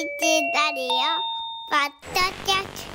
ラリオポッドキャス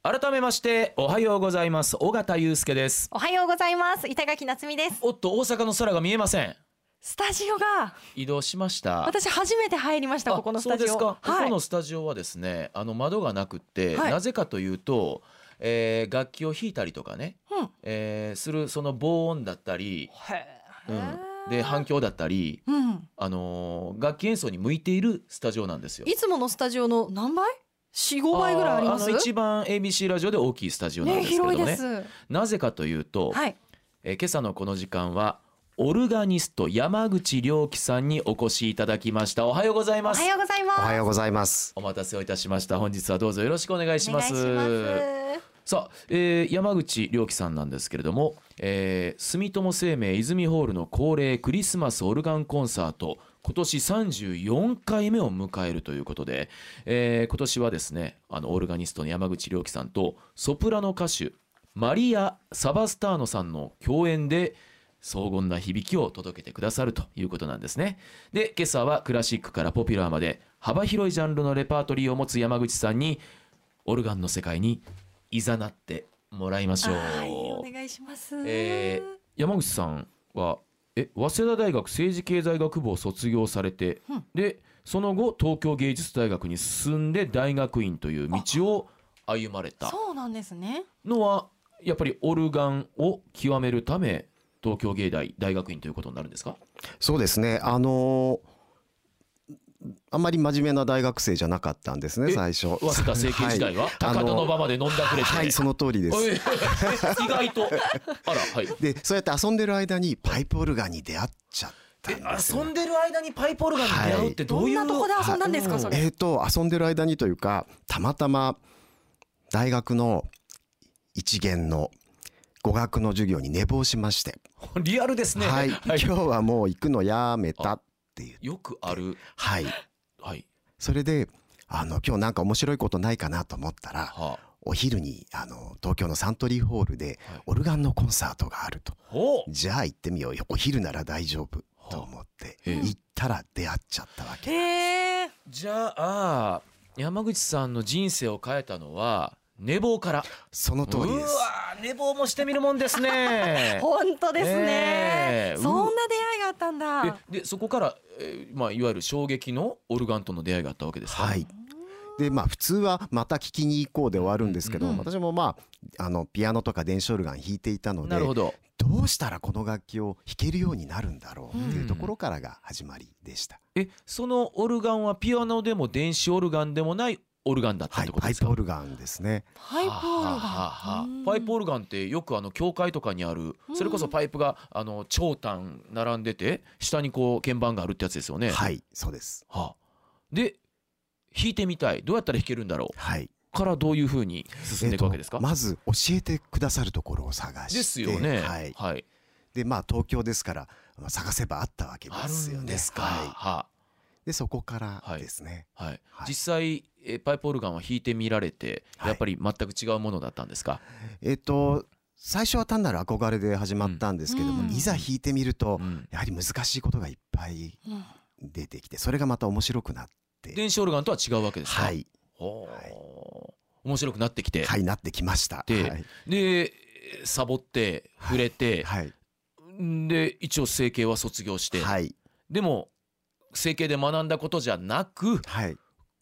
ト。改めましておはようございます。尾形祐介です。おはようございます。板垣夏美です。おっと大阪の空が見えません。スタジオが。移動しました。私初めて入りましたあここのスタジオ。そうですか、こはい。このスタジオはですねあの窓がなくって、はい。なぜかというと、えー楽器を弾いたりとかね、うん。えーするその防音だったり、へうーん、で反響だったり、うん。あのー楽器演奏に向いているスタジオなんですよ。いつものスタジオの何倍？四五倍ぐらいあります？あーの一番 ABC ラジオで大きいスタジオなんねですけれどもね広いです。なぜかというと、はい。えー今朝のこの時間はオルガニスト山口良樹さんにお越しいただきました。おはようございおます。はようございます。おはようございます。お待たせをいたしました。本日はどうぞよろしくお願いします。お願いしますさあ、えー山口良樹さんなんですけれども、えー住友生命泉ホールの恒例クリスマスオルガンコンサート今年34回目を迎えるということで、えー今年はですねあのオルガニストの山口良樹さんとソプラノ歌手マリア・サバスターノさんの共演で荘厳な響きを届けてくださるということなんですね。で今朝はクラシックからポピュラーまで幅広いジャンルのレパートリーを持つ山口さんにオルガンの世界にいざなってもらいましょう。はいお願いします。えー山口さんはえ早稲田大学政治経済学部を卒業されて、うん。でその後東京芸術大学に進んで大学院という道を歩まれた。そうなんですね。のはやっぱりオルガンを極めるため東京芸大大学院ということになるんですか？そうですね。あのーあんまり真面目な大学生じゃなかったんですねえ最初。早稲田政経時代は、はい。高田の馬まで飲んだくれて、はいその通りです。意外と。あらはい。でそうやって遊んでる間にパイプオルガンに出会っちゃったんえですよ。遊んでる間にパイプオルガンに出会うってどどう？んいう、なとこで遊んだんですかはいそれ？えー、と遊んでる間にというかたまたま大学の一限の語学の授業に寝坊しまして、リアルですね、はい、今日はもう行くのやめたっていう。よくある。はい。はい。それであの今日なんか面白いことないかなと思ったらはあ。お昼にあの東京のサントリーホールではい。オルガンのコンサートがあると、ほう。じゃあ行ってみようよ。お昼なら大丈夫と思ってええ。行ったら出会っちゃったわけ、へえ。じゃあ山口さんの人生を変えたのは寝坊から。その通りです。うわ寝坊もしてみるもんですね。本当ですね、え。えそんな出会いがあったんだ。えでそこから、えーまあ、いわゆる衝撃のオルガンとの出会いがあったわけですか？はい。でまあ普通はまた聞きに行こうで終わるんですけど、うん。私もまああのピアノとか電子オルガン弾いていたのでなるほど。どうしたらこの楽器を弾けるようになるんだろうっていうところからが始まりでした、えそのオルガンはピアノでも電子オルガンでもないオルガンだったっはいパイてことですか、プオルガンですね。パイプオルガン。パイプオルガンってよくあの教会とかにあるそれこそパイプがあの長短並んでて下にこう鍵盤があるってやつですよね。はいそうです。はあ、で弾いてみたい。どうやったら弾けるんだろう？はい。からどういうふうに進んでいくわけですか、えっとまず教えてくださるところを探してですよね。はい、はい、でまあ東京ですからまあ探せばあったわけであすよね。るんですか。はい、はでそこからですね、あはい。はい。実際えパイプオルガンは弾いてみられて、はい。やっぱり全く違うものだったんですか？えっと最初は単なる憧れで始まったんですけども、うん。いざ弾いてみると、うん。やはり難しいことがいっぱいうん出てきてそれがまた面白くなって。電子オルガンとは違うわけですか？はい。面白くなってきて、はいなってきました。ではい、でサボって触れて、はい。で一応整形は卒業して、はい。でも整形で学んだことじゃなくはい。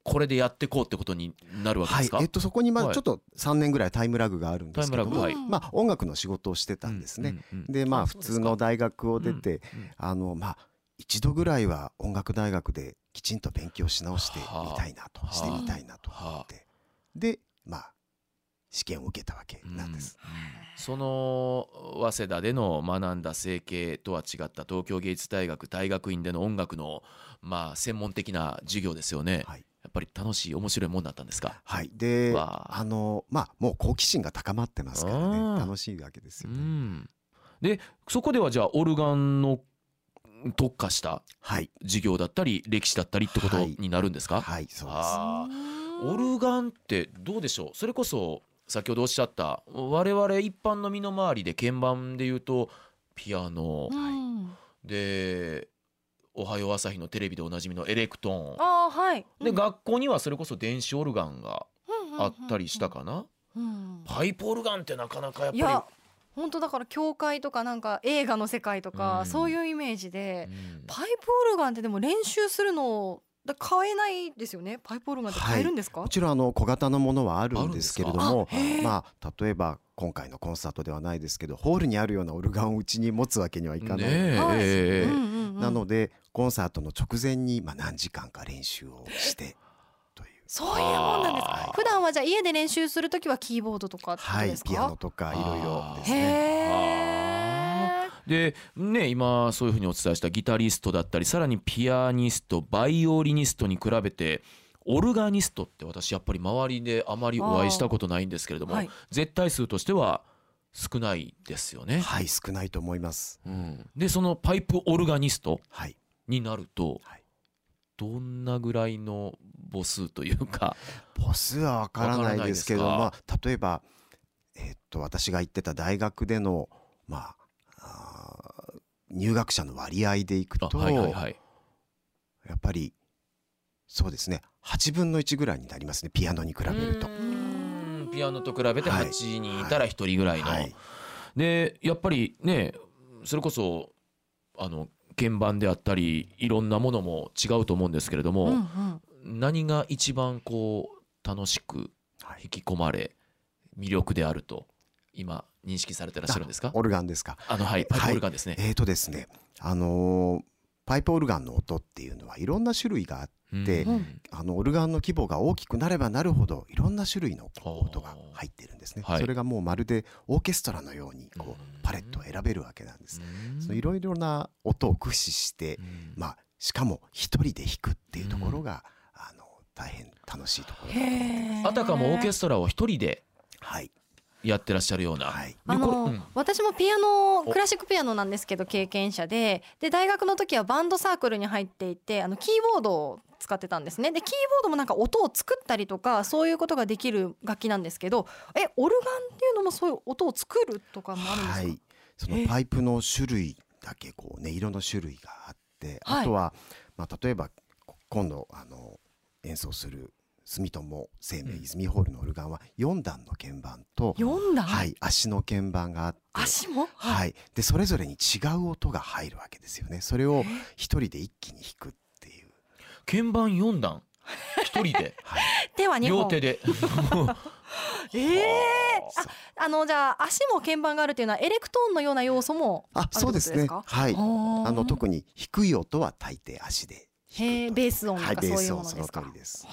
これでやってこうってことになるわけですか、はい。えっとそこにまはい。あちょっと3年ぐらいタイムラグがあるんですけども、はい。まあ音楽の仕事をしてたんですね、うんうんうん。でまあ普通の大学を出て、うんあのまあ一度ぐらいは音楽大学できちんと勉強し直してみたいなと、はあ。してみたいなと思って、でまあ試験を受けたわけなんです、その早稲田での学んだ整形とは違った東京芸術大学大学院での音楽のまあ専門的な授業ですよね、はい。やっぱり楽しい面白いもんだったんですか？はい、でわあ。あのまあもう好奇心が高まってますからね。楽しいわけですうよね、ん。でそこではじゃあオルガンの特化したはい。授業だったり歴史だったりってことはい。になるんですか、はいそうです。オルガンってどうでしょう？それこそ先ほどおっしゃった我々一般の身の回りで鍵盤で言うとピアノ。うん。でおはよう朝日のテレビでおなじみのエレクトーン。ああはい。で、うん。学校にはそれこそ電子オルガンがあったりしたかな、パイプオルガンってなかなかやっぱり。いや本当だから教会とかなんか映画の世界とか、うん。そういうイメージで、うん。パイプオルガンってでも練習するのだ買えないですよね？パイプオルガンって買えるんですか、もちろんあの小型のものはあるんですけれどもまあ例えば今回のコンサートではないですけどホールにあるようなオルガンをうちに持つわけにはいかない、ねえ。はい。なのでコンサートの直前にまあ何時間か練習をして。というそういうもんなんですか？普段はじゃあ家で練習するときはキーボードとかはいピアノとかいろいろですへねえでね今そういうふうにお伝えしたギタリストだったりさらにピアニストバイオリニストに比べてオルガニストって私やっぱり周りであまりお会いしたことないんですけれども、はい。絶対数としては少ないですよね。はい。少ないと思います。うん、でそのパイプオルガニストはいになると、はい。どんなぐらいの母数というか、母数はわからないですけどまあ例えばえーっと私が行ってた大学でのまああー入学者の割合でいくあと、はいはいはい、やっぱりそうですね。8分の1ぐらいになりますねピアノに比べると。ピアノと比べてはい。8人いたら1人ぐらいの、はい。でやっぱりねそれこそあの鍵盤であったりいろんなものも違うと思うんですけれども、うんうん。何が一番こう楽しくはい引き込まれ魅力であると今認識されてらっしゃるんですか？オルガンですか。あのはいパイプオルガンですね、えーとですねあのーパイプオルガンの音っていうのはいろんな種類があってでうん。あのオルガンの規模が大きくなればなるほどいろんな種類の音が入ってるんですね。はい。それがもうまるでオーケストラのようにこうパレットを選べるわけなんです。うん。そのいろいろな音を駆使してうん。まあしかも一人で弾くっていうところが、あの大変楽しいところだと思ってます。へー。あたかもオーケストラを一人ではいやってらっしゃるような、はい。であの、うん。私もピアノクラシックピアノなんですけど経験者で。で大学の時はバンドサークルに入っていてあのキーボードを使ってたんですね。でキーボードもなんか音を作ったりとかそういうことができる楽器なんですけどえオルガンっていうのもそういう音を作るとかもあるんですか、はい、そのパイプの種類だけこう音色の種類があって、はい。あとは、まあ、例えばこ今度あの演奏する住友生命うん。泉ホールのオルガンは4段の鍵盤と、読んだ、はい、足の鍵盤があって、足も？はい、でそれぞれに違う音が入るわけですよね。それを一人で一気に弾くっていう。鍵盤4段？一人で？はい、手は2本。両手で。ええ そう。ああのじゃあ足も鍵盤があるっていうのはエレクトーンのような要素もあるってあそうですね。はい。かああの特に低い音は大抵足でへえベース音とはい、ベーかそういうス音そのものですか、通りです。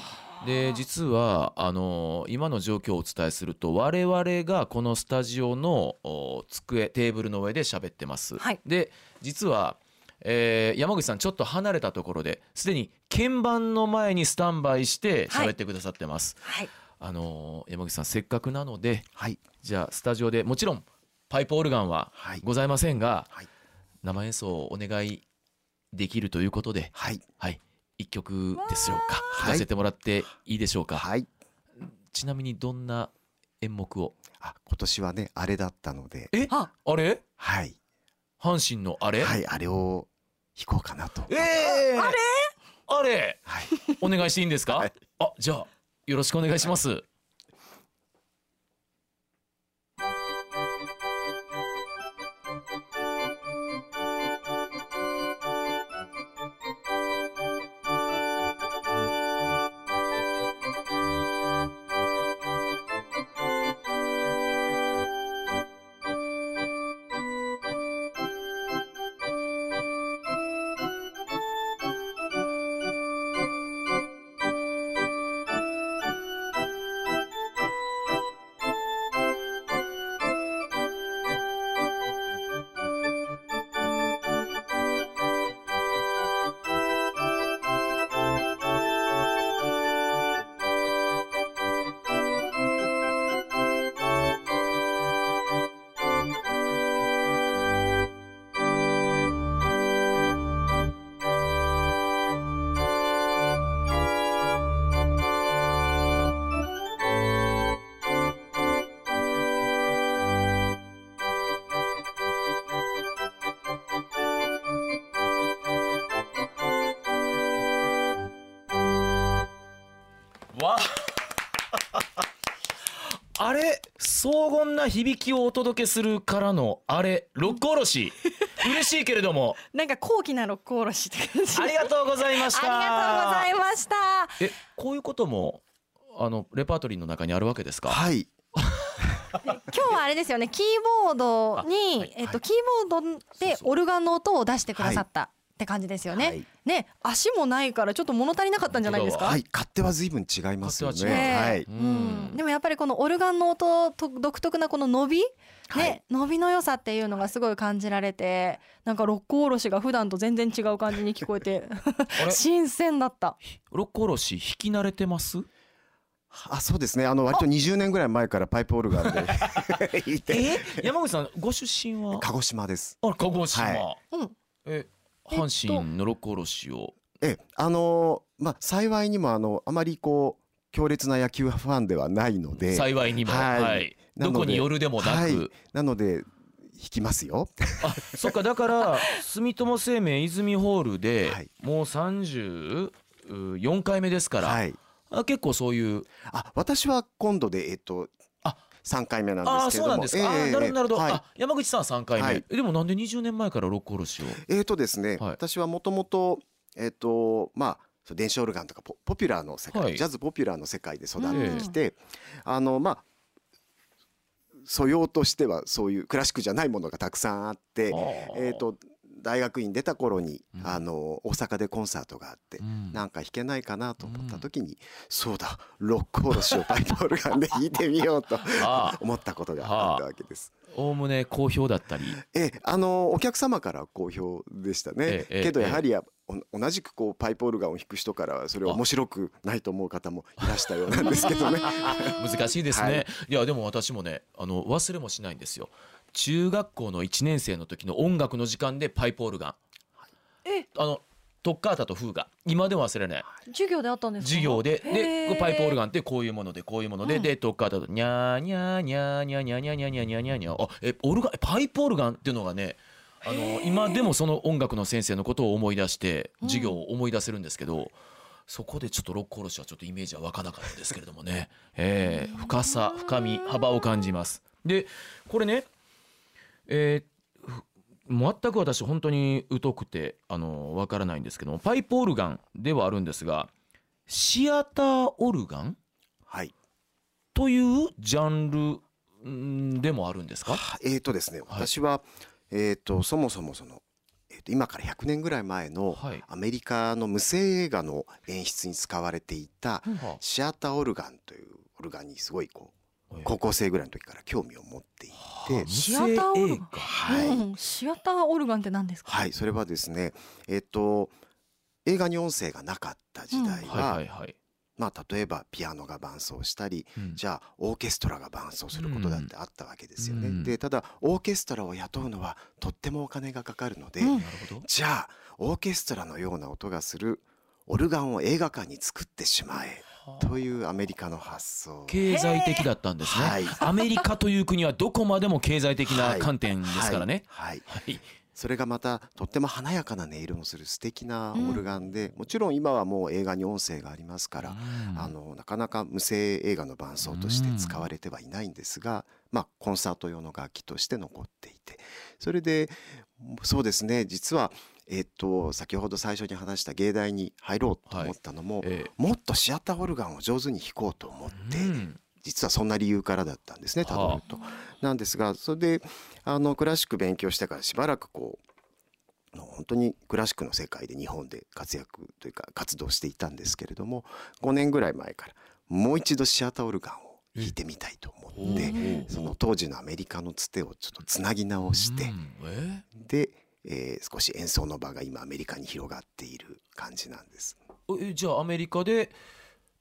で実はあの今の状況をお伝えすると我々がこのスタジオのお机テーブルの上で喋ってます。はい。で実は、えー山口さんちょっと離れたところですでに鍵盤の前にスタンバイして喋ってくださってます。はい。あの山口さんせっかくなのではい。じゃあスタジオでもちろんパイプオルガンははい。ございませんが、はい。生演奏をお願いできるということで、はい。はい、一曲ですよか。はい弾かせてもらっていいでしょうか。はい。ちなみにどんな演目を？あ今年はねあれだったので、え？ああれ？はい。阪神のあれ、はいあれを弾こうかなと。ええあれ？あれ？はい。お願いしていいんですか、はい。あじゃあよろしくお願いします。「響きをお届けするからのあれ六甲おろし。嬉しいけれども。なんか高貴な六甲おろしって感じ。ありがとうございました。ありがとうございました。えこういうこともあのレパートリーの中にあるわけですか？はい。今日はあれですよね。キーボードに、あはいえっとキーボードでオルガンの音を出してくださったって感じですよね、はい。ね足もないからちょっと物足りなかったんじゃないですか、はい。勝手は随分違いますよ勝手は違う。ねはい。うん、でもやっぱりこのオルガンの音と独特なこの伸び、ねはい。伸びの良さっていうのがすごい感じられてなんか六甲おろしが普段と全然違う感じに聞こえて 新鮮だった。六甲おろし弾き慣れてます？あそうですね。あの割と20年ぐらい前からパイプオルガンで 弾いて。山口さんご出身は？鹿児島です。あ鹿児島、はうん。え阪神の六甲おろしをえあのーまあ幸いにもあのあまりこう強烈な野球ファンではないので幸いにもはい。はい。どこによるでもなく、はい。なので弾きますよ。あそっかだから 住友生命泉ホールではい。もう34回目ですから、はい。あ結構そういう。あ私は今度でえっとあ3回目なんああですけれども。そうなんですか、あええーなるほどなるほど、はい。あ山口さんは3回目、はい。えでもなんで20年前から六甲おろしを？えーとですね、はい。私はもともとえっ、とまあ電子オルガンとかポポピュラーの世界、はい。ジャズポピュラーの世界で育ってきて、あのまあ素養としてはそういうクラシックじゃないものがたくさんあって、えー、と大学院出た頃に、うん。あの大阪でコンサートがあって、うん。なんか弾けないかなと思った時に、そうだロックおろしをパイプオルガンで弾いてみようと あ思ったことがあったわけです。おおむね好評だったり。ええあのお客様から好評でしたね、ええけどやはりや、お同じくこうパイプオルガンを弾く人からはそれは面白くないと思う方もいらしたようなんですけどね。難しいですね、はい。い、やでも私もねあの忘れもしないんですよ中学校の1年生の時の音楽の時間でパイプオルガン。え。あのトッカータとフーガ。今でも忘れない。授業であったんですか？授業で。でパイプオルガンってこういうものでこういうもので、うん。でトッカータとニャーニャーニャーニャーニャーニャーニャーニャーニャーニャーニャーあえオルガンパイプオルガンっていうのがねあの今でもその音楽の先生のことを思い出してうん。授業を思い出せるんですけど、そこでちょっと六甲おろしはちょっとイメージは湧かなかったですけれどもね、えー。深さ深み幅を感じます。でこれね、えーふ全く私本当に疎くてあのわからないんですけどもパイプオルガンではあるんですがシアターオルガン？はい。というジャンルんでもあるんですか？えーとですね私は、えー、とそもそもその、えー、と今から100年ぐらい前のはい。アメリカの無声映画の演出に使われていたは。シアターオルガンというオルガンにすごいこうあ高校生ぐらいの時から興味を持っていて。無シアターオルガン。はい。うん。シアターオルガンって何ですか？はいそれはですねえっ、と映画に音声がなかった時代は、はいはいはい、まあ例えばピアノが伴奏したりうん。じゃあオーケストラが伴奏することだってあったわけですよね。うん。でただオーケストラを雇うのはとってもお金がかかるので、うん。じゃあオーケストラのような音がするオルガンを映画館に作ってしまえというアメリカの発想。経済的だったんですね、はい。アメリカという国はどこまでも経済的な観点ですからね、はい、はい。はいそれがまたとっても華やかな音色のする素敵なオルガンで、もちろん今はもう映画に音声がありますから、うん。あのなかなか無声映画の伴奏として使われてはいないんですが、まあ、コンサート用の楽器として残っていて。それでそうですね実は、えっと先ほど最初に話した芸大に入ろうと思ったのも、えもっとシアターオルガンを上手に弾こうと思って、うん。実はそんな理由からだったんですねはあ。たどると。なんですがそれであのクラシック勉強してからしばらくこう本当にクラシックの世界で日本で活躍というか活動していたんですけれども5年ぐらい前からもう一度シアターオルガンを弾いてみたいと思ってうん。その当時のアメリカのつてをちょっとつなぎ直してで、えー少し演奏の場が今アメリカに広がっている感じなんです。えじゃあアメリカで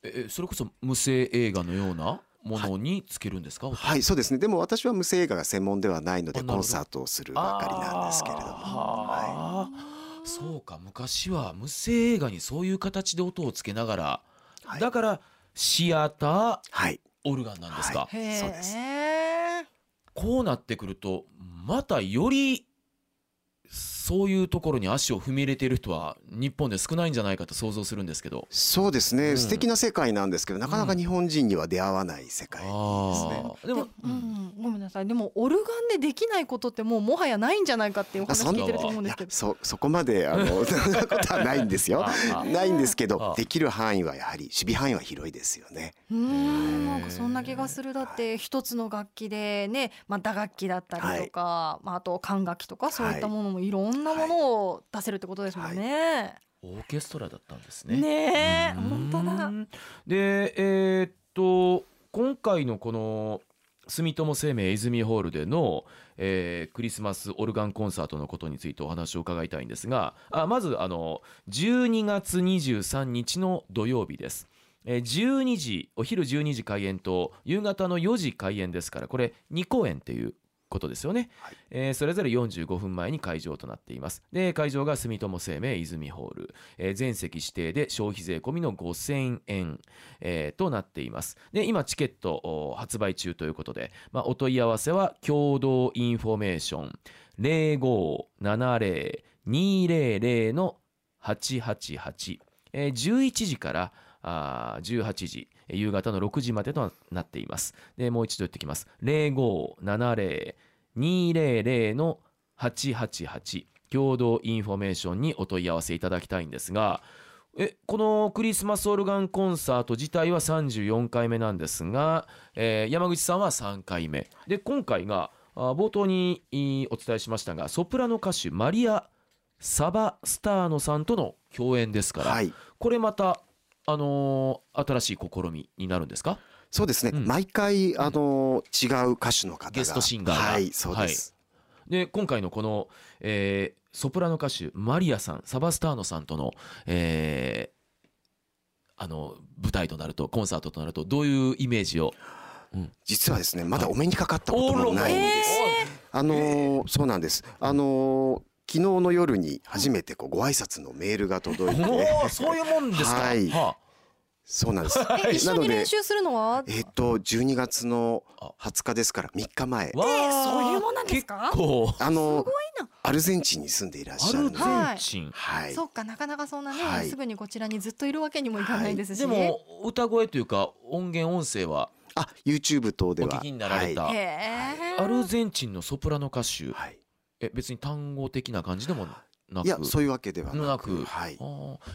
えそれこそ無声映画のようなものにつけるんですか、はいそうですね。でも私は無声映画が専門ではないのでコンサートをするばかりなんですけれども。はあそうか。昔は無声映画にそういう形で音をつけながら、はい。だからシアターはい。オルガンなんですか、はへそうです。えこうなってくるとまたよりそういうところに足を踏み入れている人は日本で少ないんじゃないかと想像するんですけど。そうですね、うん。素敵な世界なんですけどなかなか日本人には出会わない世界ですね。でも、うん。うん、ごめんなさい。でもオルガンでできないことってもうもはやないんじゃないかっていうお話聞いてると思うんですけど。そそこまであの そんなことはないんですよ。ないんですけあどできる範囲はやはり守備範囲は広いですよね。うーん。なんかそんな気がする。だって一つの楽器でね、まあ、打楽器だったりとか、まあ、あと管楽器とかそういったものもいろんなものを出せるってことですもんね。オーケストラだったんですね。ね本当だ。でえーっと今回のこの住友生命泉ホールでの、えークリスマスオルガンコンサートのことについてお話を伺いたいんですがあまずあの12月23日の土曜日です。えー12時お昼12時開演と夕方の4時開演ですからこれ2公演っていうことですよね、はい。えーそれぞれ45分前に会場となっています。で会場が住友生命泉ホール、えー全席指定で消費税込みの5000円、えーとなっています。で今チケットお発売中ということで、まあ、お問い合わせはキョードーインフォメーション0570-200の888、えー11時からあー18時えー夕方の6時までとなっています。でもう一度言ってきます0570-200の888キョードーインフォメーションにお問い合わせいただきたいんですがえこのクリスマスオルガンコンサート自体は34回目なんですが、えー山口さんは3回目。で今回があ冒頭にいお伝えしましたがソプラノ歌手マリア・サバスターノさんとの共演ですから、はい。これまた、あのー新しい試みになるんですか？そうですね、うん。毎回あの違う歌手の方が。ゲストシンガーが。はいそうです、で今回のこの、えーソプラノ歌手マリアさんサバスターノさんとの、えーあの舞台となるとコンサートとなるとどういうイメージを？実はですねまだお目にかかったこともないんです、あのーそうなんです。あのー昨日の夜に初めてこうご挨拶のメールが届いて。そういうもんですか、はい。はそうなんです。え一緒に練習するのは？えっ、と12月のあ20日ですから3日前。あ、わーそういうもんなんですか？結構。あのアルゼンチンに住んでいらっしゃるので。ンチン、はい。そっかなかなかそんなね、はい。すぐにこちらにずっといるわけにもいかないですし、でも歌声というか音源音声は？あ YouTube 等では。お聞きになられた。アルゼンチンのソプラノ歌手。はい。え別に単語的な感じでもいやそういうわけではななく。くはい。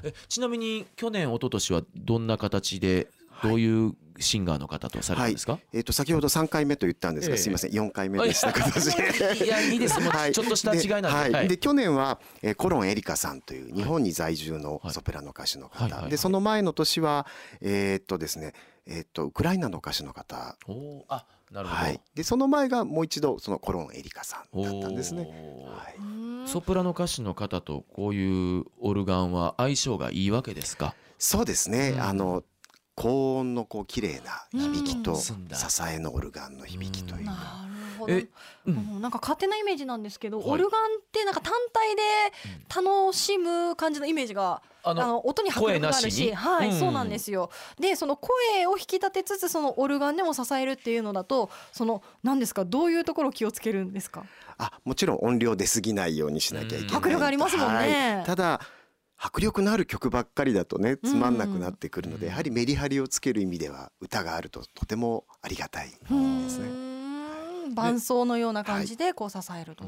えちなみに去年一昨年はどんな形でどういうシンガーの方とされたんですか、えっ、と先ほど3回目と言ったんですが、ええ。すみません。4回目でした今年いやいいです。もうちょっとした違いなんで。はい。はい。で去年は、えーコロンエリカさんという日本に在住のはい。ソプラノ歌手の方、はいはいはい。でその前の年はえーっとですねえーっとウクライナの歌手の方。あなるほど、はい。でその前がもう一度そのコロンエリカさんだったんですね。はい。うんソプラノ歌手の方とこういうオルガンは相性がいいわけですか？そうですね、うんあの高音のこう綺麗な響きとうん。支えのオルガンの響きという。か、えううん。んなんか勝手なイメージなんですけど、はい。オルガンってなんか単体で楽しむ感じのイメージが、ああの音に迫力があるしはい、うん。そうなんですよ。でその声を引き立てつつそのオルガンでも支えるっていうのだとその何ですか？どういうところを気をつけるんですか？あもちろん音量出過ぎないようにしなきゃいけない、うん。迫力ありますもんね。はい。ただ迫力のある曲ばっかりだとねつまんなくなってくるので、うんやはりメリハリをつける意味では歌があるととてもありがたいですね。うーん。伴奏のような感じでこう支えると、う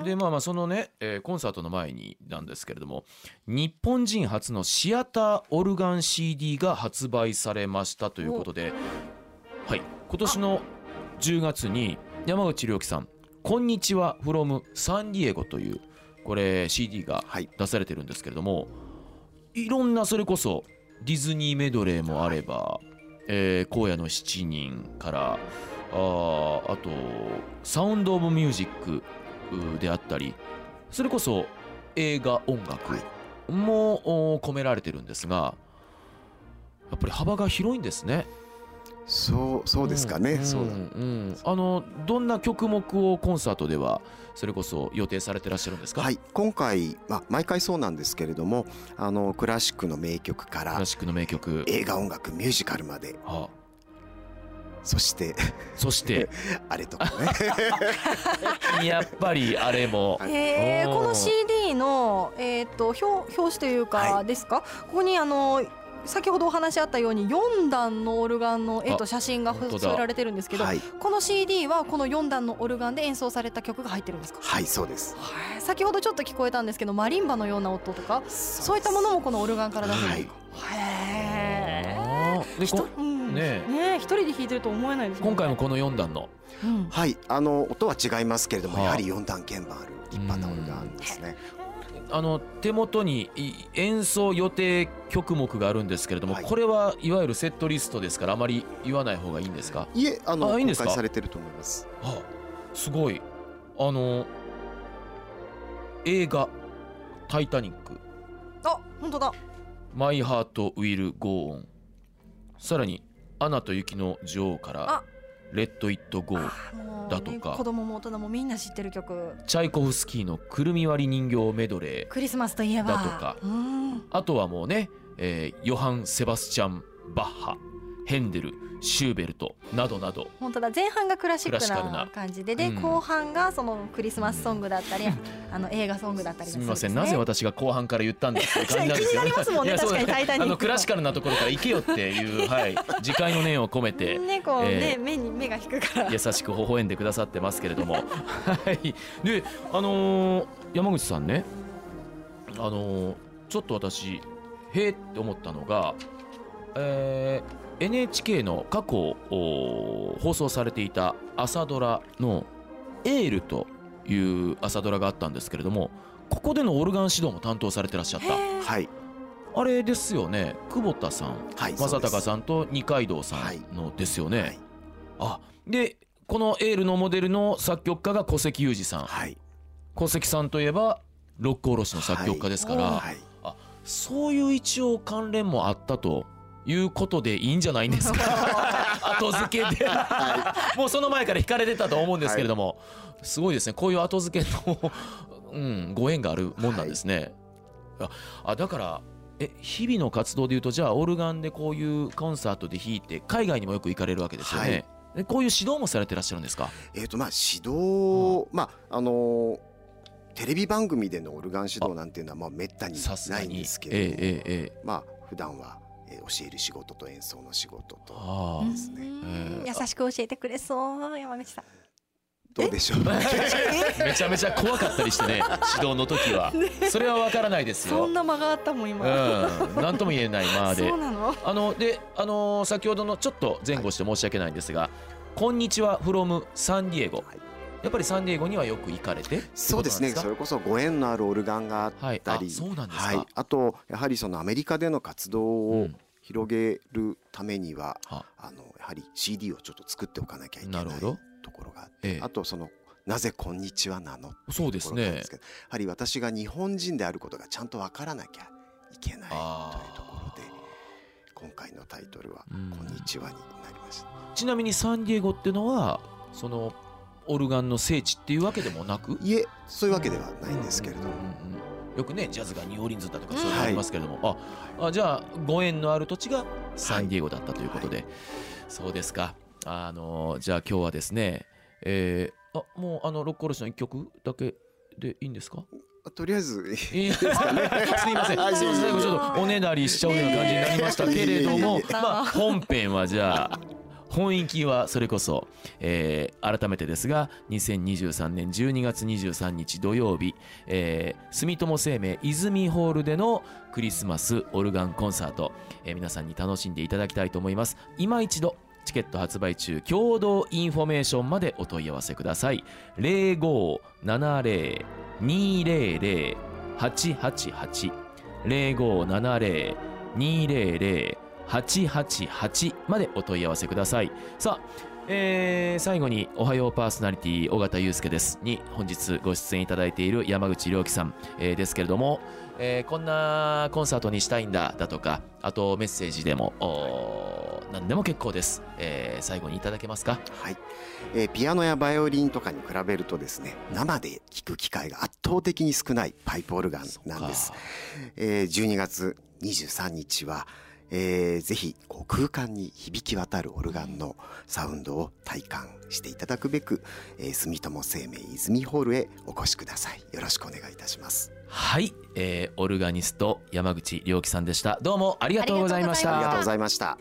んでまあまあそのね、えーコンサートの前になんですけれども日本人初のシアターオルガン CD が発売されましたということではい。今年の10月に山口良樹さん「こんにちは from サンディエゴ」というこれ CD がはい。出されてるんですけれどもいろんなそれこそディズニーメドレーもあれば「えー荒野の七人」からあーあと「サウンド・オブ・ミュージック」であったりそれこそ映画音楽もお込められてるんですがやっぱり幅が広いんですね。そうそうですかね、んそうだ。ん。あのどんな曲目をコンサートではそれこそ予定されてらっしゃるんですか、はい。今回、まあ、毎回そうなんですけれどもあのクラシックの名曲からクラシックの名曲、映画音楽ミュージカルまで。はそしてそして？あれとかね。やっぱりあれも。へえおーこの CD のえっ、と表表紙というかはい。ですか、ここにあの先ほどお話あったように4段のオルガンの絵と写真が添えられてるんですけど、はい。この CD はこの4段のオルガンで演奏された曲が入ってるんですか？はいそうです。はい。先ほどちょっと聞こえたんですけどマリンバのような音とかそういったものもこのオルガンから出せるんですか、へえあー。でこうん。ねねえ一人で弾いてると思えないですね。今回もこの4段の。うん。はい。あの音は違いますけれども、はあやはり4段鍵盤ある立派なオルガンですねあの手元にい演奏予定曲目があるんですけれども、はい。これはいわゆるセットリストですからあまり言わない方がいいんですか？いえあのあいいんですか？公開されてると思います。あすごい。あの映画「タイタニック」あ本当だ「マイ・ハート・ウィル・ゴー・オン」さらに「アナと雪の女王」からあ「レット・イット・ゴー」だとか。ね子供も大人もみんな知ってる曲。チャイコフスキーの「くるみ割り人形メドレークリスマスといえば。だとか。うん」あとはもうね、えーヨハン・セバスチャン・バッハヘンデルシューベルトなどなど。本当だ。前半がクラシックなな。感じでで、うん。後半がそのクリスマスソングだったり、あの映画ソングだったりすみません、なぜ私が後半から言ったんだっていう感じなんですよ。ね。気になりますもんね確かにタイタニック。あのクラシカルなところから行けよっていう、はい、自戒の念を込めて。ねこうね、えー目に目が引くから。優しく微笑んでくださってますけれども、はい、で、あのー山口さんね、あのーちょっと私へーって思ったのが、えー NHK の過去お放送されていた朝ドラの「エール」という朝ドラがあったんですけれどもここでのオルガン指導も担当されてらっしゃった。はい。あれですよね。久保田さんはい正隆さんんと二階堂さんのですよね、はい。あでこの「エール」のモデルの作曲家が小関裕二さん。はい。小関さんといえばロックおろしの作曲家ですから、はい。そういう一応関連もあったということでいいんじゃないんですか。後付けで。もうその前から引かれてたと思うんですけれども、すごいですね。こういう後付けの、うん、ご縁があるもんなんですね。ああだからえ日々の活動でいうとじゃあオルガンでこういうコンサートで弾いて海外にもよく行かれるわけですよね。はい。でこういう指導もされてらっしゃるんですか？えーとまあ指導まああのーテレビ番組でのオルガン指導なんていうのはまあめったにないんですけどええまあ普段は、えー教える仕事と演奏の仕事とああですね。優しく教えてくれそう山口さん。どうでしょう めちゃめちゃ怖かったりしてね指導の時は。それはわからないですよ。そん。な間があったもん今、うん、なんとも言えないまあで。そうなの？あのであのー先ほどのちょっと前後して申し訳ないんですが「こんにちは from サンディエゴ」はい。やっぱりサンディエゴにはよく行かれてそうですね。それこそご縁のあるオルガンがあっはい。あたり、そうなんですか、はい、あとやはりそのアメリカでの活動をうん広げるためには、は。あのやはり CD をちょっと作っておかなきゃいけなないところがあって、ええ。あとそのなぜこんにちはなの？そうですね。ところなんですけどやはり私が日本人であることがちゃんとわからなきゃいけないというところで今回のタイトルは「うん。こんにちは」になりました。ちなみにサンディエゴってのはそのオルガンの聖地っていうわけでもなく？いえそういうわけではないんですけれども、うんうんうんうんよくねジャズがニューオーリンズだとかうんそういうのありますけれども、ああじゃあご縁のある土地がサンディエゴだったということで、そうですか。あのじゃあ今日はですねえー、あもうあのロックオールシの一曲だけでいいんですか？とりあえずいいですかね。すみません。はい。最後ちょっとおねだりしちゃうような感じになりましたけれども、まあ本編はじゃあ本域はそれこそ、えー改めてですが2023年12月23日土曜日、えー住友生命泉ホールでのクリスマスオルガンコンサート、えー皆さんに楽しんでいただきたいと思います。今一度チケット発売中キョードーインフォメーションまでお問い合わせください。0570-200-888 0570-200-888までお問い合わせください。さあ、えー最後に「おはようパーソナリティ小縣裕介です」に本日ご出演いただいている山口綾規さん、えーですけれども、えーこんなコンサートにしたいんだだとかあとメッセージでもおー何でも結構です、えー最後にいただけますか？はい、えーピアノやバイオリンとかに比べるとですね生で聴く機会が圧倒的に少ないパイプオルガンなんです。えー12月23日は、えーぜひこう空間に響き渡るオルガンのサウンドを体感していただくべく、えー住友生命泉ホールへお越しください。よろしくお願いいたします。はい、えーオルガニスト山口良樹さんでした。どうもありがとうございました。ありがとうございました